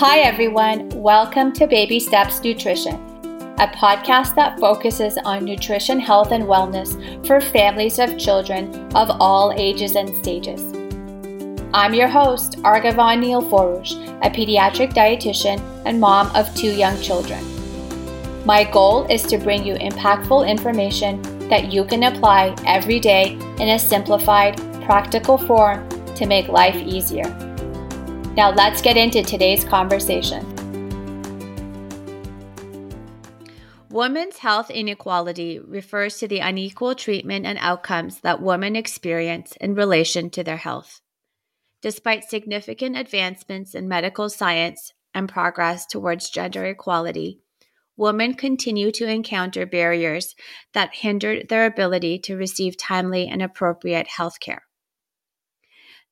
Hi, everyone. Welcome to Baby Steps Nutrition, a podcast that focuses on nutrition, health, and wellness for families of children of all ages and stages. I'm your host, Argavan Nilforoush, a pediatric dietitian and mom of two young children. My goal is to bring you impactful information that you can apply every day in a simplified, practical form to make life easier. Now, let's get into today's conversation. Women's health inequality refers to the unequal treatment and outcomes that women experience in relation to their health. Despite significant advancements in medical science and progress towards gender equality, women continue to encounter barriers that hinder their ability to receive timely and appropriate health care.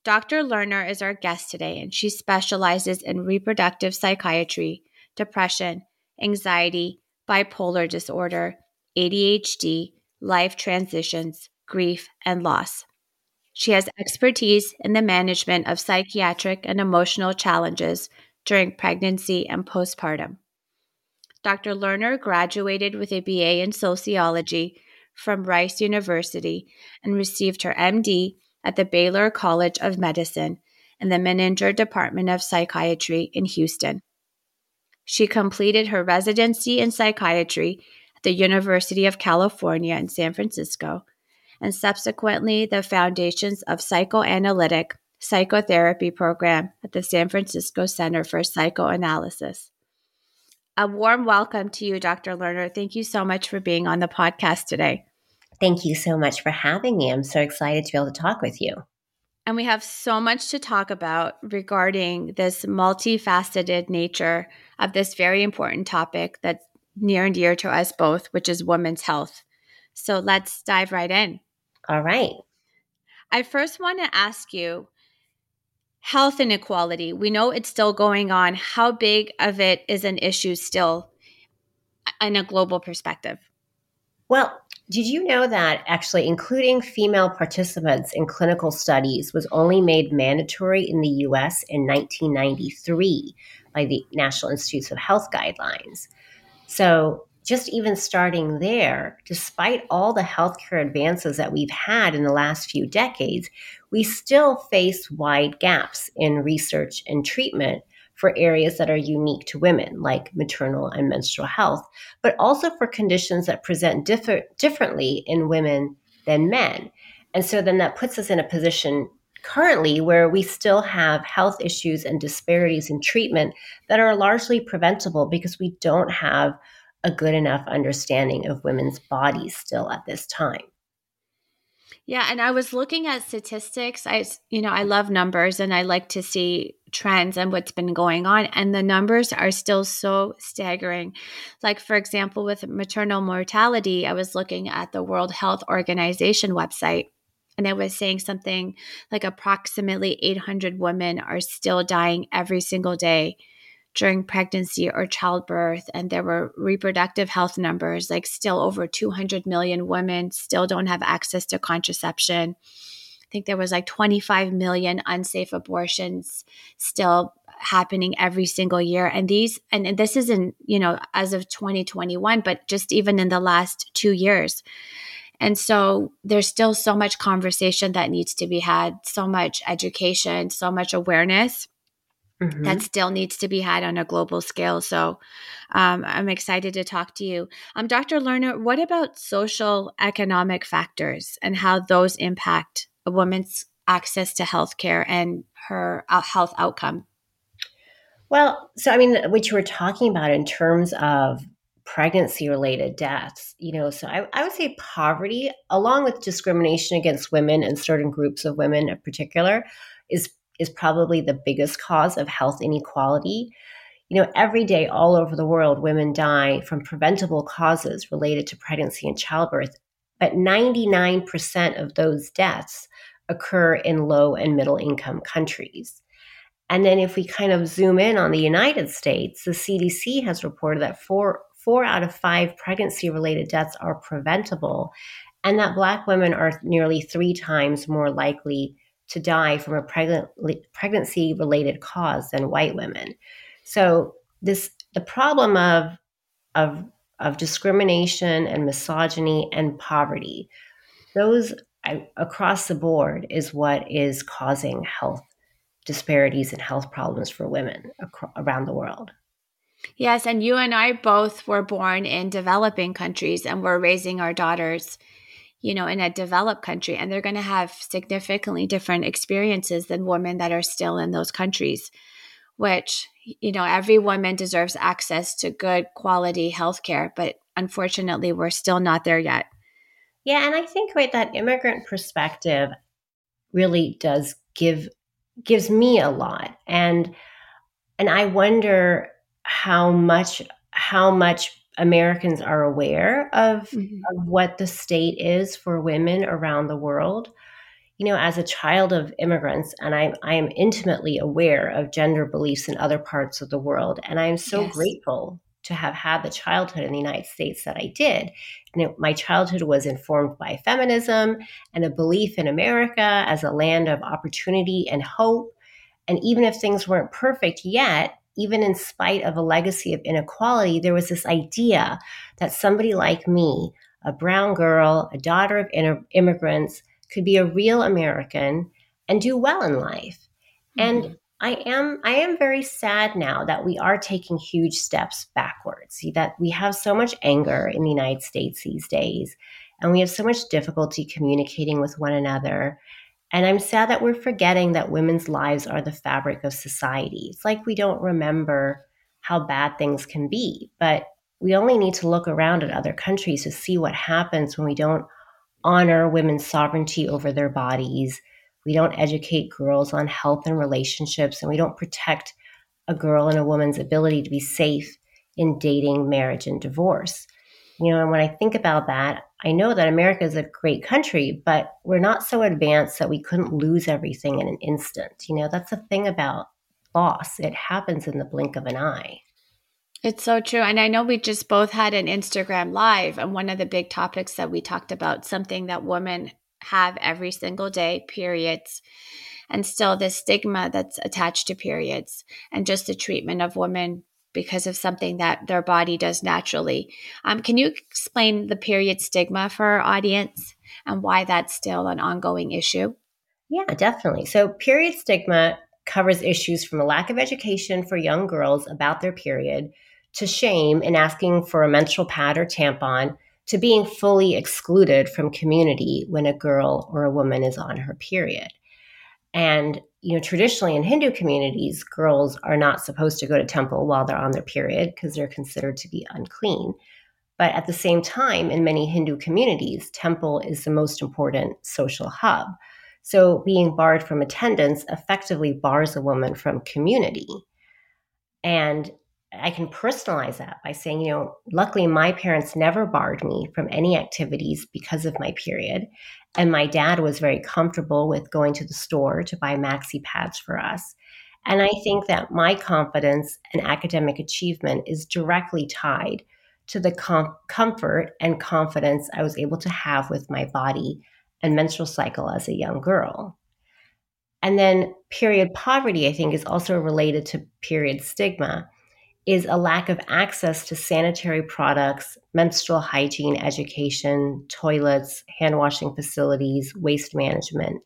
Dr. Lerner is our guest today, and she specializes in reproductive psychiatry, depression, anxiety, bipolar disorder, ADHD, life transitions, grief, and loss. She has expertise in the management of psychiatric and emotional challenges during pregnancy and postpartum. Dr. Lerner graduated with a BA in sociology from Rice University and received her MD at the Baylor College of Medicine and the Menninger Department of Psychiatry in Houston. She completed her residency in psychiatry at the University of California in San Francisco and subsequently the Foundations of Psychoanalytic Psychotherapy program at the San Francisco Center for Psychoanalysis. A warm welcome to you, Dr. Lerner. Thank you so much for being on the podcast today. Thank you so much for having me. I'm so excited to be able to talk with you. And we have so much to talk about regarding this multifaceted nature of this very important topic that's near and dear to us both, which is women's health. So let's dive right in. All right. I first want to ask you health inequality. We know it's still going on. How big of it is an issue still in a global perspective? Well, did you know that actually including female participants in clinical studies was only made mandatory in the US in 1993 by the National Institutes of Health guidelines? So, just even starting there, despite all the healthcare advances that we've had in the last few decades, we still face wide gaps in research and treatment for areas that are unique to women, like maternal and menstrual health, but also for conditions that present differ- differently in women than men. And so then that puts us in a position currently where we still have health issues and disparities in treatment that are largely preventable because we don't have a good enough understanding of women's bodies still at this time. Yeah, and I was looking at statistics. I you know, I love numbers and I like to see trends and what's been going on and the numbers are still so staggering. Like for example with maternal mortality, I was looking at the World Health Organization website and it was saying something like approximately 800 women are still dying every single day during pregnancy or childbirth and there were reproductive health numbers like still over 200 million women still don't have access to contraception. I think there was like 25 million unsafe abortions still happening every single year. And these and, and this isn't you know as of 2021 but just even in the last 2 years. And so there's still so much conversation that needs to be had so much education so much awareness Mm-hmm. that still needs to be had on a global scale. So um, I'm excited to talk to you. Um, Dr. Lerner, what about social economic factors and how those impact a woman's access to healthcare and her uh, health outcome? Well, so I mean, what you were talking about in terms of pregnancy related deaths, you know, so I, I would say poverty, along with discrimination against women and certain groups of women in particular, is is probably the biggest cause of health inequality. You know, every day all over the world, women die from preventable causes related to pregnancy and childbirth, but 99% of those deaths occur in low and middle income countries. And then if we kind of zoom in on the United States, the CDC has reported that four, four out of five pregnancy related deaths are preventable, and that Black women are nearly three times more likely to die from a pregnancy related cause than white women. So this the problem of of of discrimination and misogyny and poverty, those across the board is what is causing health disparities and health problems for women around the world. Yes, and you and I both were born in developing countries and we're raising our daughters, you know, in a developed country and they're going to have significantly different experiences than women that are still in those countries, which, you know, every woman deserves access to good quality health care, but unfortunately, we're still not there yet. Yeah, and I think right that immigrant perspective really does give gives me a lot. And and I wonder how much how much Americans are aware of, mm-hmm. of what the state is for women around the world. You know, as a child of immigrants, and I, I am intimately aware of gender beliefs in other parts of the world, and I am so yes. grateful to have had the childhood in the United States that I did. And it, my childhood was informed by feminism and a belief in America as a land of opportunity and hope. And even if things weren't perfect yet, even in spite of a legacy of inequality, there was this idea that somebody like me, a brown girl, a daughter of immigrants, could be a real American and do well in life. Mm-hmm. And I am I am very sad now that we are taking huge steps backwards. See that we have so much anger in the United States these days and we have so much difficulty communicating with one another. And I'm sad that we're forgetting that women's lives are the fabric of society. It's like we don't remember how bad things can be, but we only need to look around at other countries to see what happens when we don't honor women's sovereignty over their bodies we don't educate girls on health and relationships, and we don't protect a girl and a woman's ability to be safe in dating, marriage, and divorce. You know, and when I think about that, I know that America is a great country, but we're not so advanced that we couldn't lose everything in an instant. You know, that's the thing about loss, it happens in the blink of an eye. It's so true. And I know we just both had an Instagram live, and one of the big topics that we talked about, something that women have every single day, periods, and still the stigma that's attached to periods and just the treatment of women because of something that their body does naturally. Um, can you explain the period stigma for our audience and why that's still an ongoing issue? Yeah, definitely. So, period stigma covers issues from a lack of education for young girls about their period to shame in asking for a menstrual pad or tampon to being fully excluded from community when a girl or a woman is on her period. And you know, traditionally in Hindu communities, girls are not supposed to go to temple while they're on their period because they're considered to be unclean. But at the same time, in many Hindu communities, temple is the most important social hub. So being barred from attendance effectively bars a woman from community. And I can personalize that by saying, you know, luckily my parents never barred me from any activities because of my period. And my dad was very comfortable with going to the store to buy maxi pads for us. And I think that my confidence and academic achievement is directly tied to the com- comfort and confidence I was able to have with my body and menstrual cycle as a young girl. And then period poverty, I think, is also related to period stigma is a lack of access to sanitary products, menstrual hygiene education, toilets, hand washing facilities, waste management.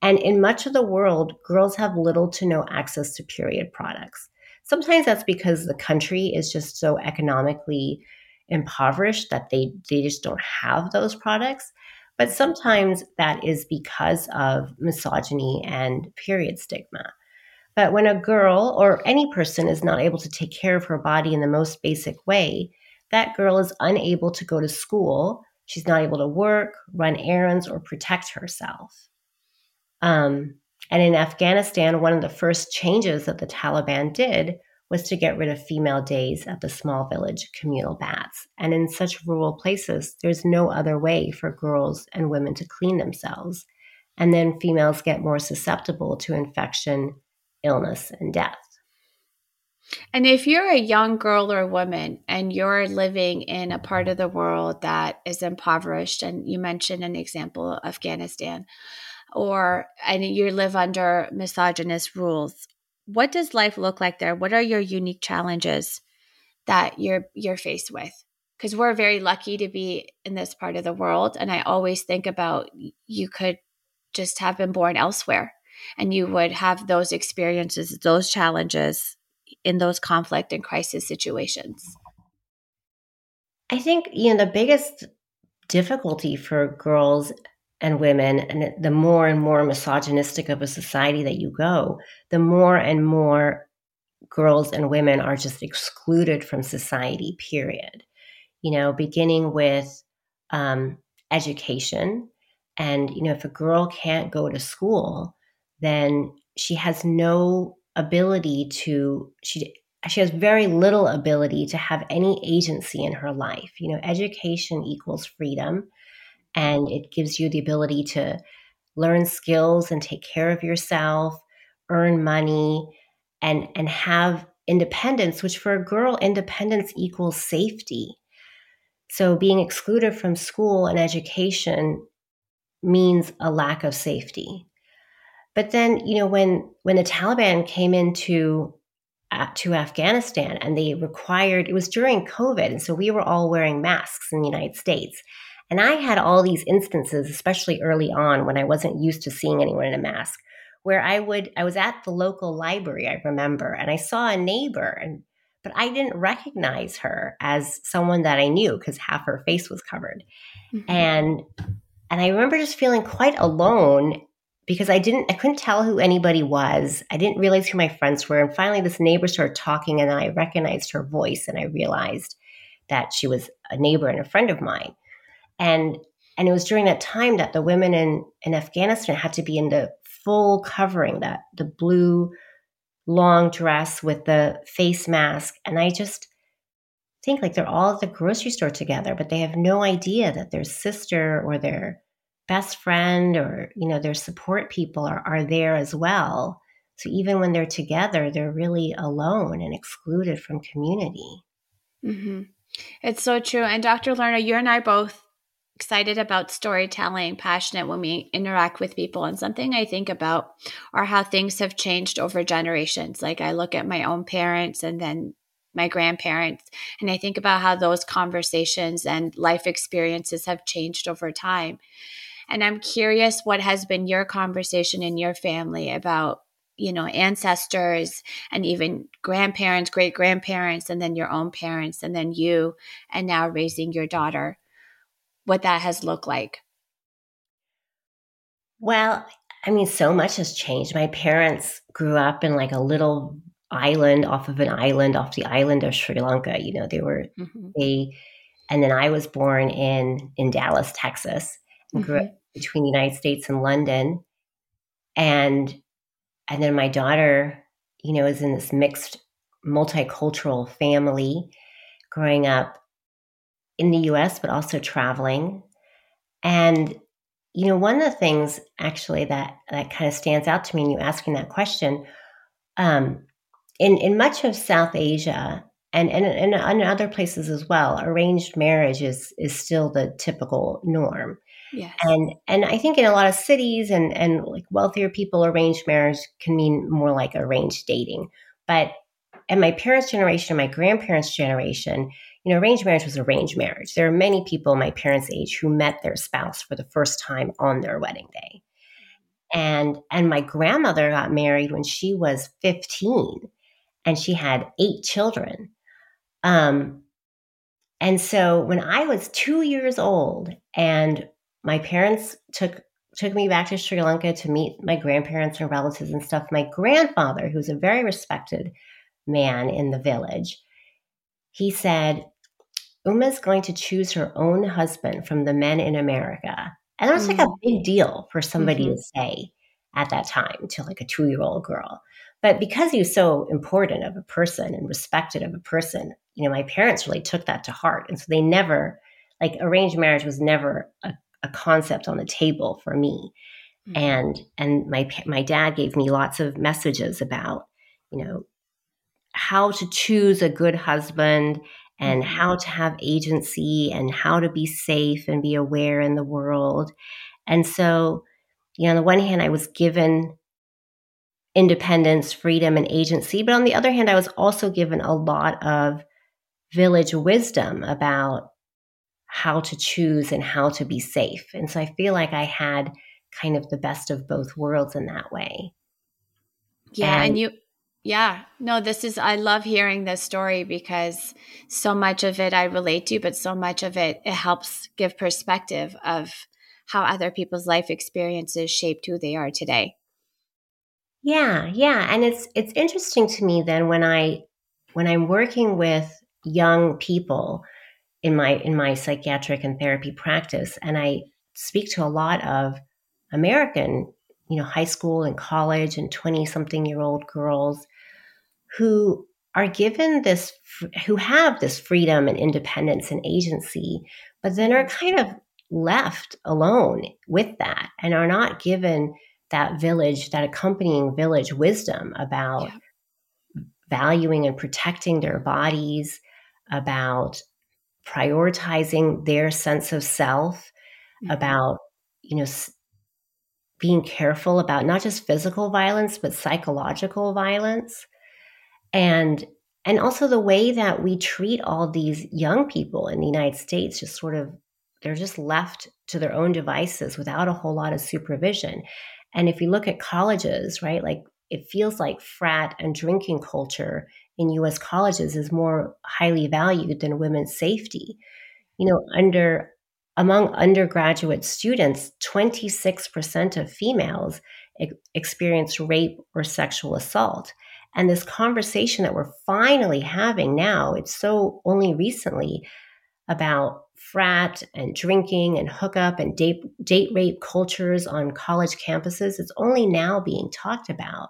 And in much of the world, girls have little to no access to period products. Sometimes that's because the country is just so economically impoverished that they, they just don't have those products. But sometimes that is because of misogyny and period stigma. But when a girl or any person is not able to take care of her body in the most basic way, that girl is unable to go to school. She's not able to work, run errands, or protect herself. Um, and in Afghanistan, one of the first changes that the Taliban did was to get rid of female days at the small village communal baths. And in such rural places, there's no other way for girls and women to clean themselves. And then females get more susceptible to infection illness and death. And if you're a young girl or woman and you're living in a part of the world that is impoverished, and you mentioned an example Afghanistan, or and you live under misogynist rules, what does life look like there? What are your unique challenges that you're you're faced with? Because we're very lucky to be in this part of the world, and I always think about you could just have been born elsewhere, and you would have those experiences, those challenges in those conflict and crisis situations. I think you know the biggest difficulty for girls and women, and the more and more misogynistic of a society that you go, the more and more girls and women are just excluded from society, period. You know, beginning with um, education. And, you know, if a girl can't go to school, then she has no ability to, she, she has very little ability to have any agency in her life. You know, education equals freedom and it gives you the ability to learn skills and take care of yourself, earn money, and and have independence, which for a girl, independence equals safety. So being excluded from school and education means a lack of safety. But then, you know, when when the Taliban came into uh, to Afghanistan and they required it was during COVID, and so we were all wearing masks in the United States. And I had all these instances, especially early on when I wasn't used to seeing anyone in a mask, where I would, I was at the local library, I remember, and I saw a neighbor and but I didn't recognize her as someone that I knew because half her face was covered. Mm-hmm. And and I remember just feeling quite alone because I didn't I couldn't tell who anybody was. I didn't realize who my friends were. And finally this neighbor started talking and I recognized her voice and I realized that she was a neighbor and a friend of mine and and it was during that time that the women in in Afghanistan had to be in the full covering that the blue long dress with the face mask and I just think like they're all at the grocery store together but they have no idea that their sister or their best friend or you know their support people are, are there as well so even when they're together they're really alone and excluded from community mm-hmm. it's so true and dr lerner you and i both excited about storytelling, passionate when we interact with people. And something I think about are how things have changed over generations. Like I look at my own parents and then my grandparents, and I think about how those conversations and life experiences have changed over time. And I'm curious what has been your conversation in your family about you know ancestors and even grandparents great grandparents and then your own parents and then you and now raising your daughter what that has looked like? Well, I mean, so much has changed. My parents grew up in like a little island off of an island off the island of Sri Lanka. You know, they were mm-hmm. they, and then I was born in in Dallas, Texas, and mm-hmm. grew up. Between the United States and London, and and then my daughter, you know, is in this mixed multicultural family, growing up in the US, but also traveling. And, you know, one of the things actually that, that kind of stands out to me in you asking that question, um, in, in much of South Asia and, and, and in other places as well, arranged marriage is, is still the typical norm. Yes. And and I think in a lot of cities and and like wealthier people, arranged marriage can mean more like arranged dating. But in my parents' generation, my grandparents' generation, you know, arranged marriage was arranged marriage. There are many people my parents' age who met their spouse for the first time on their wedding day. And and my grandmother got married when she was 15 and she had eight children. Um and so when I was 2 years old and my parents took took me back to Sri Lanka to meet my grandparents and relatives and stuff, my grandfather, who's a very respected man in the village, he said, Uma's going to choose her own husband from the men in America. And that mm-hmm. like a mm. big deal for somebody mm-hmm. to say at that time to like a two year old girl. But because he was so important of a person and respected of a person, you know, my parents really took that to heart. And so they never, like, arranged marriage was never a, a concept on the table for me. Mm-hmm. And and my my dad gave me lots of messages about, you know, how to choose a good husband and mm-hmm. how to have agency and how to be safe and be aware in the world. And so, you know, on the one hand, I was given independence, freedom, and agency. But on the other hand, I was also given a lot of village wisdom about how to choose and how to be safe. And so I feel like I had kind of the best of both worlds in that way. Yeah. And, and you, yeah, no, this is, I love hearing this story because so much of it I relate to, but so much of it, it helps give perspective of how other people's life experiences shaped who they are today. Yeah, yeah, and it's it's interesting to me then when I when I'm working with young people in my in my psychiatric and therapy practice and I speak to a lot of American, you know, high school and college and 20 something year old girls who are given this who have this freedom and independence and agency but then are kind of left alone with that and are not given that village, that accompanying village wisdom about yeah. valuing and protecting their bodies, about prioritizing their sense of self, mm-hmm. about, you know, being careful about not just physical violence, but psychological violence. And and also the way that we treat all these young people in the United States just sort of they're just left to their own devices without a whole lot of supervision. And if you look at colleges, right, like it feels like frat and drinking culture in US colleges is more highly valued than women's safety. You know, under among undergraduate students, 26% of females experience rape or sexual assault. And this conversation that we're finally having now, it's so only recently about frat and drinking and hookup and date, date rape cultures on college campuses. It's only now being talked about.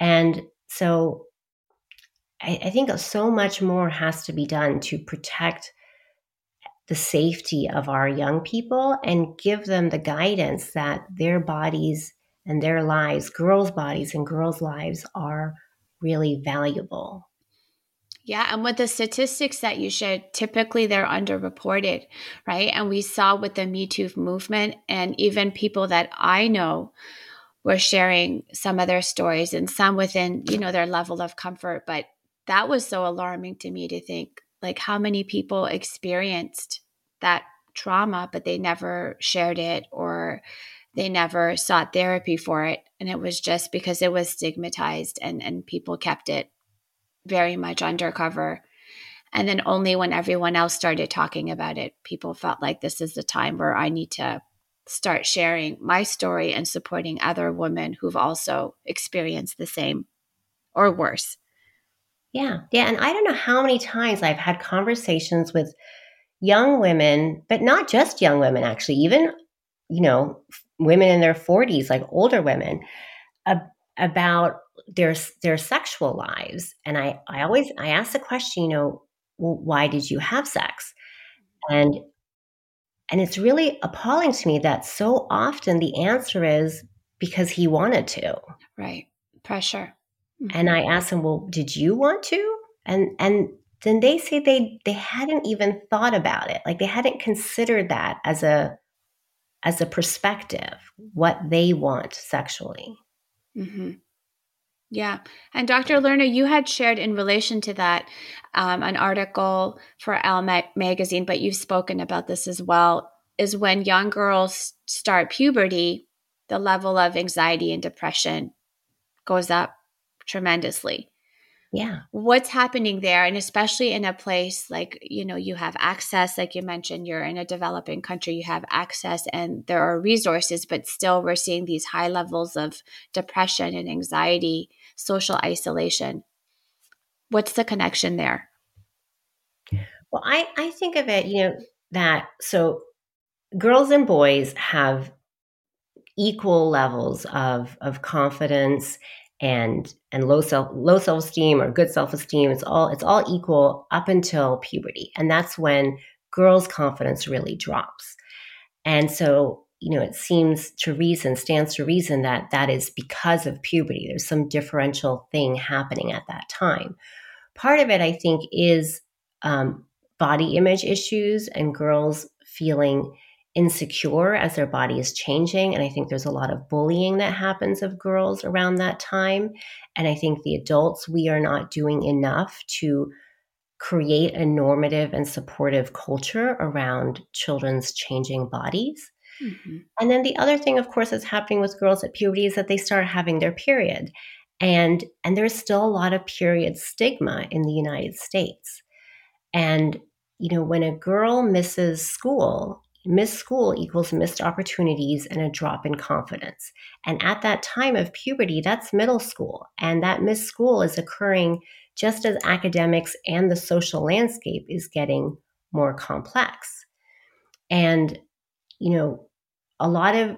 And so I, I think so much more has to be done to protect the safety of our young people and give them the guidance that their bodies and their lives, girls' bodies and girls' lives, are really valuable. Yeah, and with the statistics that you shared, typically they're underreported, right? And we saw with the Me Too movement, and even people that I know were sharing some of their stories and some within, you know, their level of comfort. But that was so alarming to me to think like how many people experienced that trauma, but they never shared it or they never sought therapy for it. And it was just because it was stigmatized and, and people kept it very much undercover. And then only when everyone else started talking about it, people felt like this is the time where I need to start sharing my story and supporting other women who've also experienced the same or worse. Yeah. Yeah. And I don't know how many times I've had conversations with young women, but not just young women, actually, even, you know, women in their 40s, like older women, about their their sexual lives and i i always i ask the question you know well, why did you have sex and and it's really appalling to me that so often the answer is because he wanted to right pressure mm-hmm. and i ask them well did you want to and and then they say they they hadn't even thought about it like they hadn't considered that as a as a perspective what they want sexually mm-hmm. Yeah. And Dr. Lerner, you had shared in relation to that um, an article for Ma- magazine, but you've spoken about this as well. Is when young girls start puberty, the level of anxiety and depression goes up tremendously. Yeah. What's happening there? And especially in a place like, you know, you have access, like you mentioned, you're in a developing country, you have access and there are resources, but still we're seeing these high levels of depression and anxiety social isolation. What's the connection there? Well, I, I think of it, you know, that so girls and boys have equal levels of, of confidence and and low self low self esteem or good self esteem. It's all it's all equal up until puberty, and that's when girls' confidence really drops. And so you know, it seems to reason, stands to reason that that is because of puberty. There's some differential thing happening at that time. Part of it, I think, is um, body image issues and girls feeling insecure as their body is changing. And I think there's a lot of bullying that happens of girls around that time. And I think the adults, we are not doing enough to create a normative and supportive culture around children's changing bodies. Mm-hmm. And then the other thing, of course, that's happening with girls at puberty is that they start having their period. And, and there's still a lot of period stigma in the United States. And, you know, when a girl misses school, missed school equals missed opportunities and a drop in confidence. And at that time of puberty, that's middle school. And that missed school is occurring just as academics and the social landscape is getting more complex. And, you know, a lot of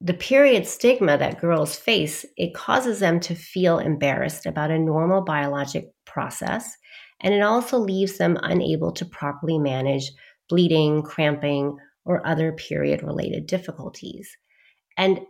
the period stigma that girls face, it causes them to feel embarrassed about a normal biologic process. And it also leaves them unable to properly manage bleeding, cramping, or other period related difficulties. And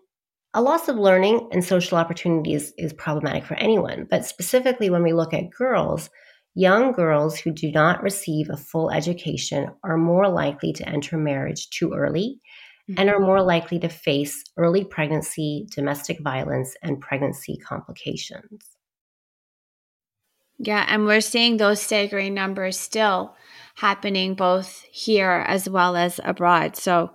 a loss of learning and social opportunities is problematic for anyone, but specifically when we look at girls, young girls who do not receive a full education are more likely to enter marriage too early mm-hmm. and are more likely to face early pregnancy, domestic violence, and pregnancy complications. Yeah, and we're seeing those staggering numbers still happening both here as well as abroad. So,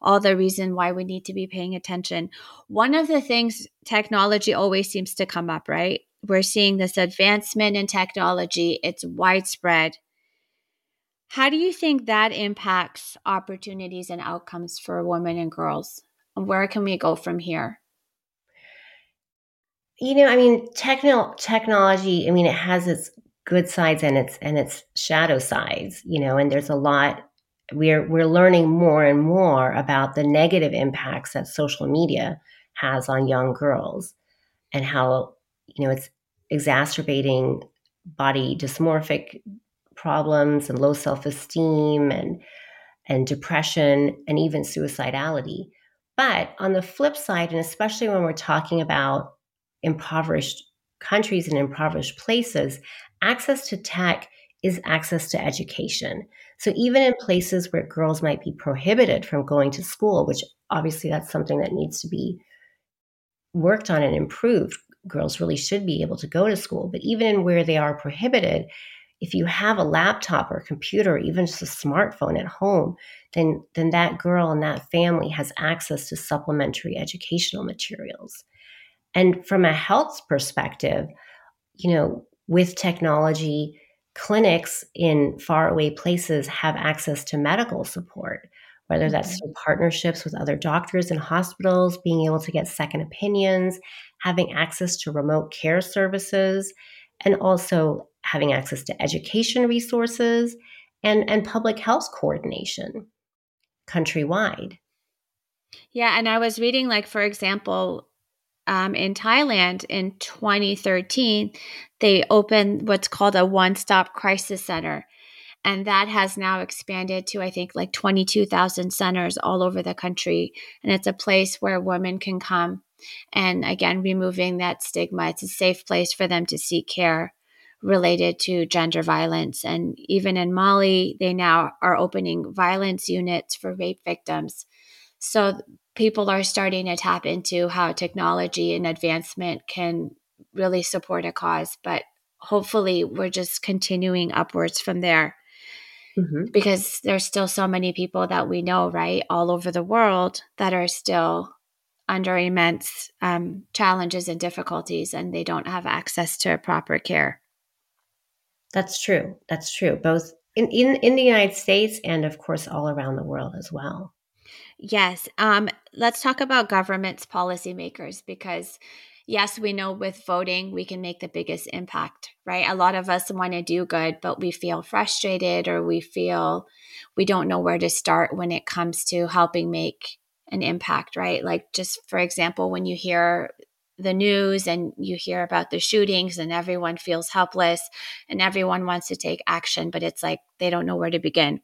all the reason why we need to be paying attention. One of the things technology always seems to come up, right? We're seeing this advancement in technology, it's widespread. How do you think that impacts opportunities and outcomes for women and girls? And where can we go from here? You know, I mean, techno- technology, I mean, it has its good sides and its and its shadow sides, you know, and there's a lot we're we're learning more and more about the negative impacts that social media has on young girls and how you know it's exacerbating body dysmorphic problems and low self-esteem and and depression and even suicidality. But on the flip side and especially when we're talking about impoverished countries and impoverished places access to tech is access to education. So even in places where girls might be prohibited from going to school, which obviously that's something that needs to be worked on and improved, girls really should be able to go to school. But even in where they are prohibited, if you have a laptop or a computer or even just a smartphone at home, then then that girl and that family has access to supplementary educational materials. And from a health perspective, you know, with technology, clinics in faraway places have access to medical support, whether that's through partnerships with other doctors and hospitals, being able to get second opinions, having access to remote care services, and also having access to education resources and, and public health coordination countrywide. Yeah, and I was reading, like, for example, um, in Thailand in 2013, they opened what's called a one stop crisis center. And that has now expanded to, I think, like 22,000 centers all over the country. And it's a place where women can come and, again, removing that stigma. It's a safe place for them to seek care related to gender violence. And even in Mali, they now are opening violence units for rape victims. So people are starting to tap into how technology and advancement can really support a cause. But hopefully, we're just continuing upwards from there. Mm-hmm. Because there's still so many people that we know, right, all over the world that are still under immense um, challenges and difficulties, and they don't have access to proper care. That's true. That's true. Both in, in, in the United States and, of course, all around the world as well. Yes. Um, let's talk about governments, policymakers, because yes, we know with voting we can make the biggest impact, right? A lot of us want to do good, but we feel frustrated or we feel we don't know where to start when it comes to helping make an impact, right? Like, just for example, when you hear the news and you hear about the shootings and everyone feels helpless and everyone wants to take action, but it's like they don't know where to begin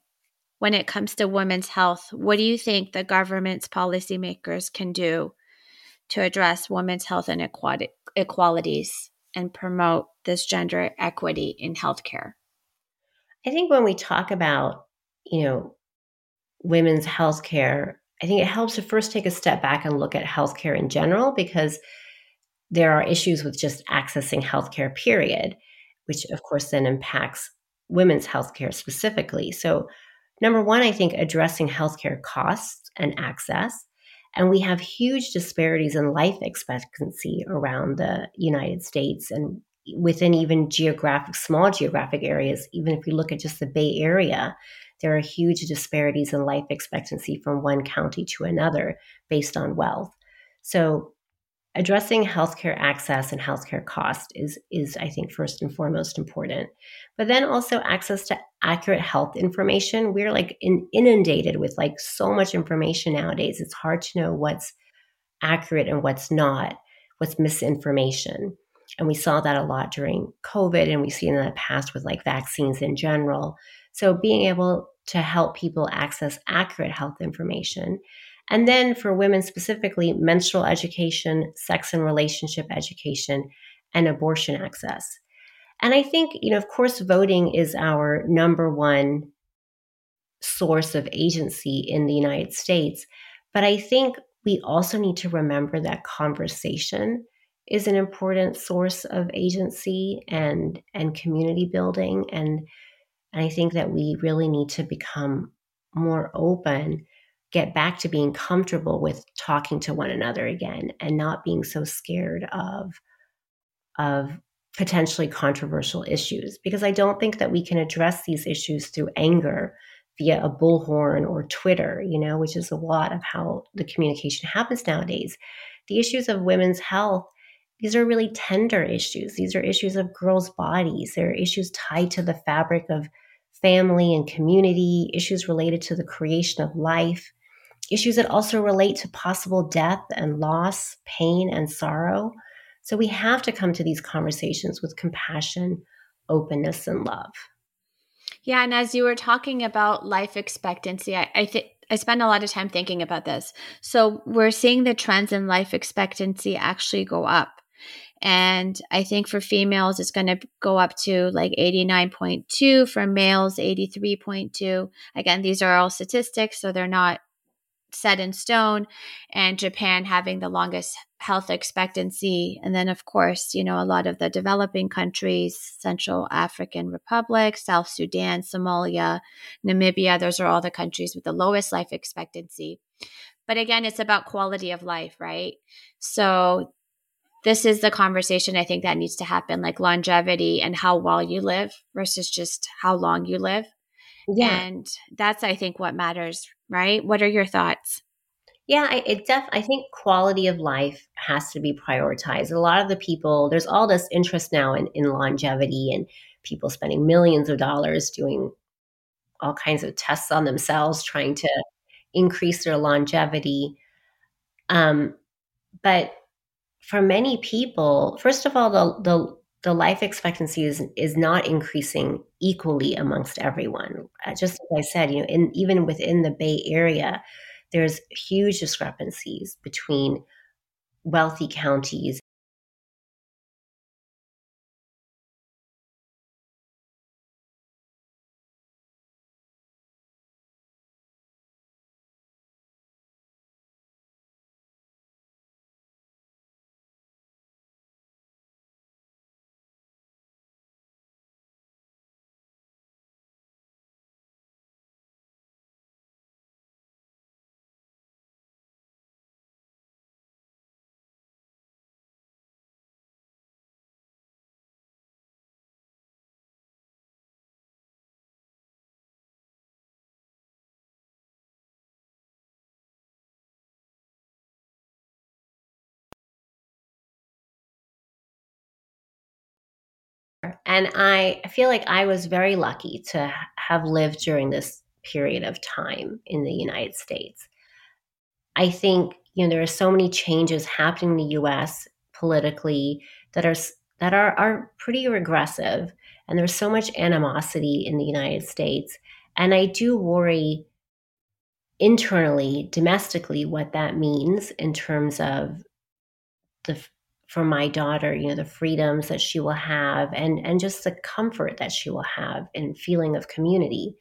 when it comes to women's health. What do you think the government's policymakers can do to address women's health inequalities and promote this gender equity in healthcare? I think when we talk about, you know, women's health care, I think it helps to first take a step back and look at healthcare in general because there are issues with just accessing healthcare, period, which of course then impacts women's healthcare specifically. So, number one, I think addressing healthcare costs and access. And we have huge disparities in life expectancy around the United States and within even geographic, small geographic areas. Even if we look at just the Bay Area, there are huge disparities in life expectancy from one county to another based on wealth. So, addressing healthcare access and healthcare cost is is I think first and foremost important. But then also access to accurate health information. We're like in, inundated with like so much information nowadays. It's hard to know what's accurate and what's not, what's misinformation. And we saw that a lot during COVID, and we've seen in the past with like vaccines in general. So being able to help people access accurate health information. And then for women specifically, menstrual education, sex and relationship education, and abortion access. And I think, you know, of course, voting is our number one source of agency in the United States. But I think we also need to remember that conversation is an important source of agency and and community building and and I think that we really need to become more open, get back to being comfortable with talking to one another again and not being so scared of of potentially controversial issues because I don't think that we can address these issues through anger via a bullhorn or Twitter, you know, which is a lot of how the communication happens nowadays. The issues of women's health, these are really tender issues. These are issues of girls' bodies. They're issues tied to the fabric of family and community, issues related to the creation of life, issues that also relate to possible death and loss, pain and sorrow. So we have to come to these conversations with compassion, openness, and love. Yeah, and as you were talking about life expectancy, I, I think I spend a lot of time thinking about this. So we're seeing the trends in life expectancy actually go up. And I think for females, it's going to go up to like 89.2, for males, 83.2. Again, these are all statistics, so they're not set in stone. And Japan having the longest health expectancy. And then, of course, you know, a lot of the developing countries, Central African Republic, South Sudan, Somalia, Namibia, those are all the countries with the lowest life expectancy. But again, it's about quality of life, right? So this is the conversation I think that needs to happen like longevity and how well you live versus just how long you live. Yeah. And that's, I think, what matters, right? What are your thoughts? Yeah, I, it def. I think quality of life has to be prioritized. A lot of the people, there's all this interest now in, in longevity and people spending millions of dollars doing all kinds of tests on themselves, trying to increase their longevity. Um, but for many people, first of all, the, the, the life expectancy is, is not increasing equally amongst everyone. Uh, just as I said, you know, in, even within the Bay Area, there's huge discrepancies between wealthy counties And I feel like I was very lucky to have lived during this period of time in the United States. I think you know there are so many changes happening in the US politically that are that are are pretty regressive and there's so much animosity in the United States and I do worry internally domestically what that means in terms of the for my daughter, you know, the freedoms that she will have and and just the comfort that she will have and feeling of community.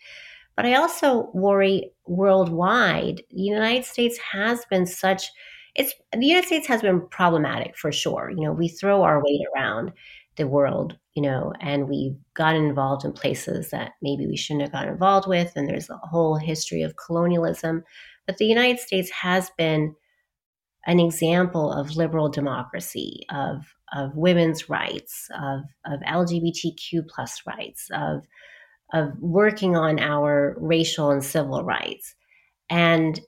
But I also worry worldwide. The United States has been such it's the United States has been problematic for sure. You know, we throw our weight around the world, you know, and we've gotten involved in places that maybe we shouldn't have gotten involved with. And there's a whole history of colonialism. But the United States has been an example of liberal democracy, of of women's rights, of of LGBTQ plus rights, of of working on our racial and civil rights. And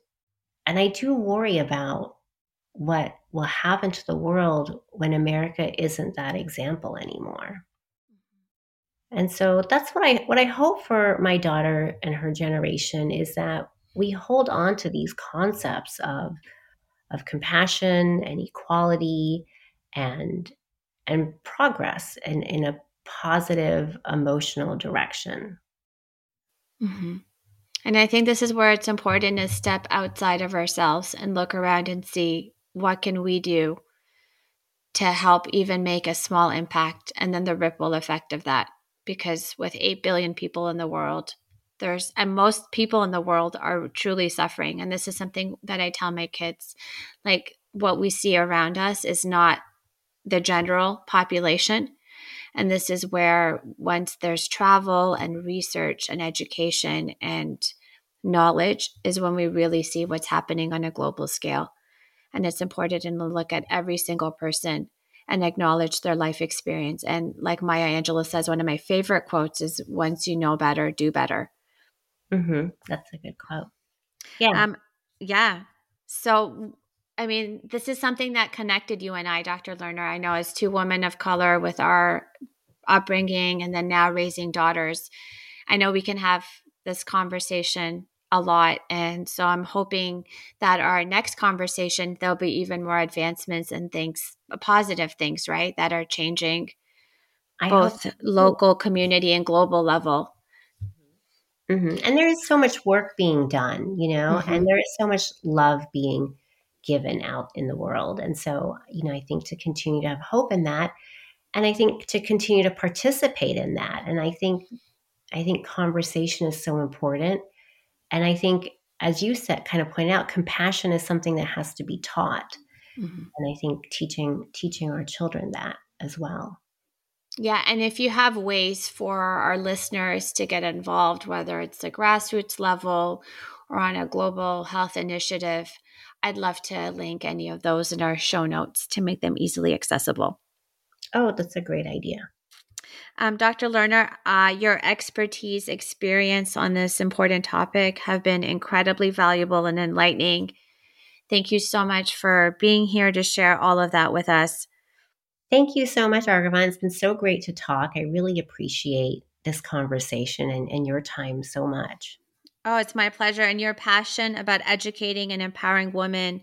and I do worry about what will happen to the world when America isn't that example anymore. And so that's what I what I hope for my daughter and her generation is that we hold on to these concepts of of compassion and equality and and progress in, in a positive emotional direction. Mm-hmm. And I think this is where it's important to step outside of ourselves and look around and see what can we do to help even make a small impact and then the ripple effect of that because with 8 billion people in the world there's and most people in the world are truly suffering. And this is something that I tell my kids like what we see around us is not the general population. And this is where once there's travel and research and education and knowledge is when we really see what's happening on a global scale. And it's important to look at every single person and acknowledge their life experience. And like maya angelou says one of my favorite quotes is once you know better do better Mm-hmm. That's a good quote. Yeah. Um, yeah. So, I mean, this is something that connected you and I, Dr. Lerner. I know as two women of color with our upbringing and then now raising daughters, I know we can have this conversation a lot. And so I'm hoping that our next conversation, there'll be even more advancements and things, positive things, right, that are changing I both local, community, and global level. Mm-hmm. And there is so much work being done, you know, mm-hmm. and there is so much love being given out in the world. And so, you know, I think to continue to have hope in that, and I think to continue to participate in that. And I think, I think conversation is so important. And I think, as you said, kind of pointed out, compassion is something that has to be taught. Mm-hmm. And I think teaching teaching our children that as well. Yeah, and if you have ways for our listeners to get involved, whether it's the grassroots level or on a global health initiative, I'd love to link any of those in our show notes to make them easily accessible. Oh, that's a great idea. Um, Dr. Lerner, uh, your expertise, experience on this important topic have been incredibly valuable and enlightening. Thank you so much for being here to share all of that with us. Thank you so much, Argavan. It's been so great to talk. I really appreciate this conversation and, and your time so much. Oh, it's my pleasure. And your passion about educating and empowering women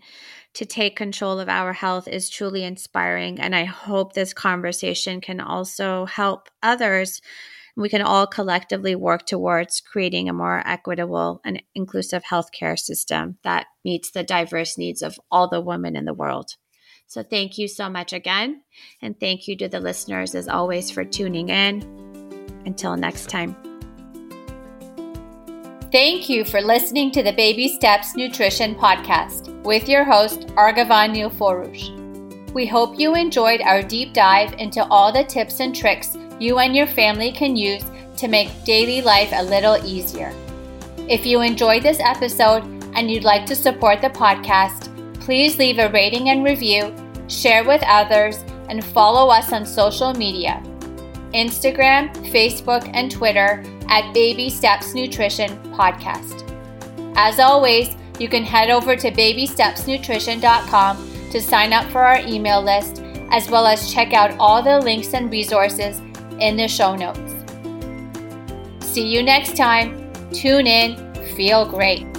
to take control of our health is truly inspiring. And I hope this conversation can also help others. We can all collectively work towards creating a more equitable and inclusive healthcare system that meets the diverse needs of all the women in the world. So thank you so much again. And thank you to the listeners, as always, for tuning in. Until next time. Thank you for listening to the Baby Steps Nutrition Podcast with your host, Argavan Nilforoush. We hope you enjoyed our deep dive into all the tips and tricks you and your family can use to make daily life a little easier. If you enjoyed this episode and you'd like to support the podcast, please leave a rating and review, share with others, and follow us on social media Instagram, Facebook, and Twitter at Baby Steps Nutrition Podcast. As always, you can head over to babystepsnutrition.com to sign up for our email list, as well as check out all the links and resources in the show notes. See you next time. Tune in, feel great.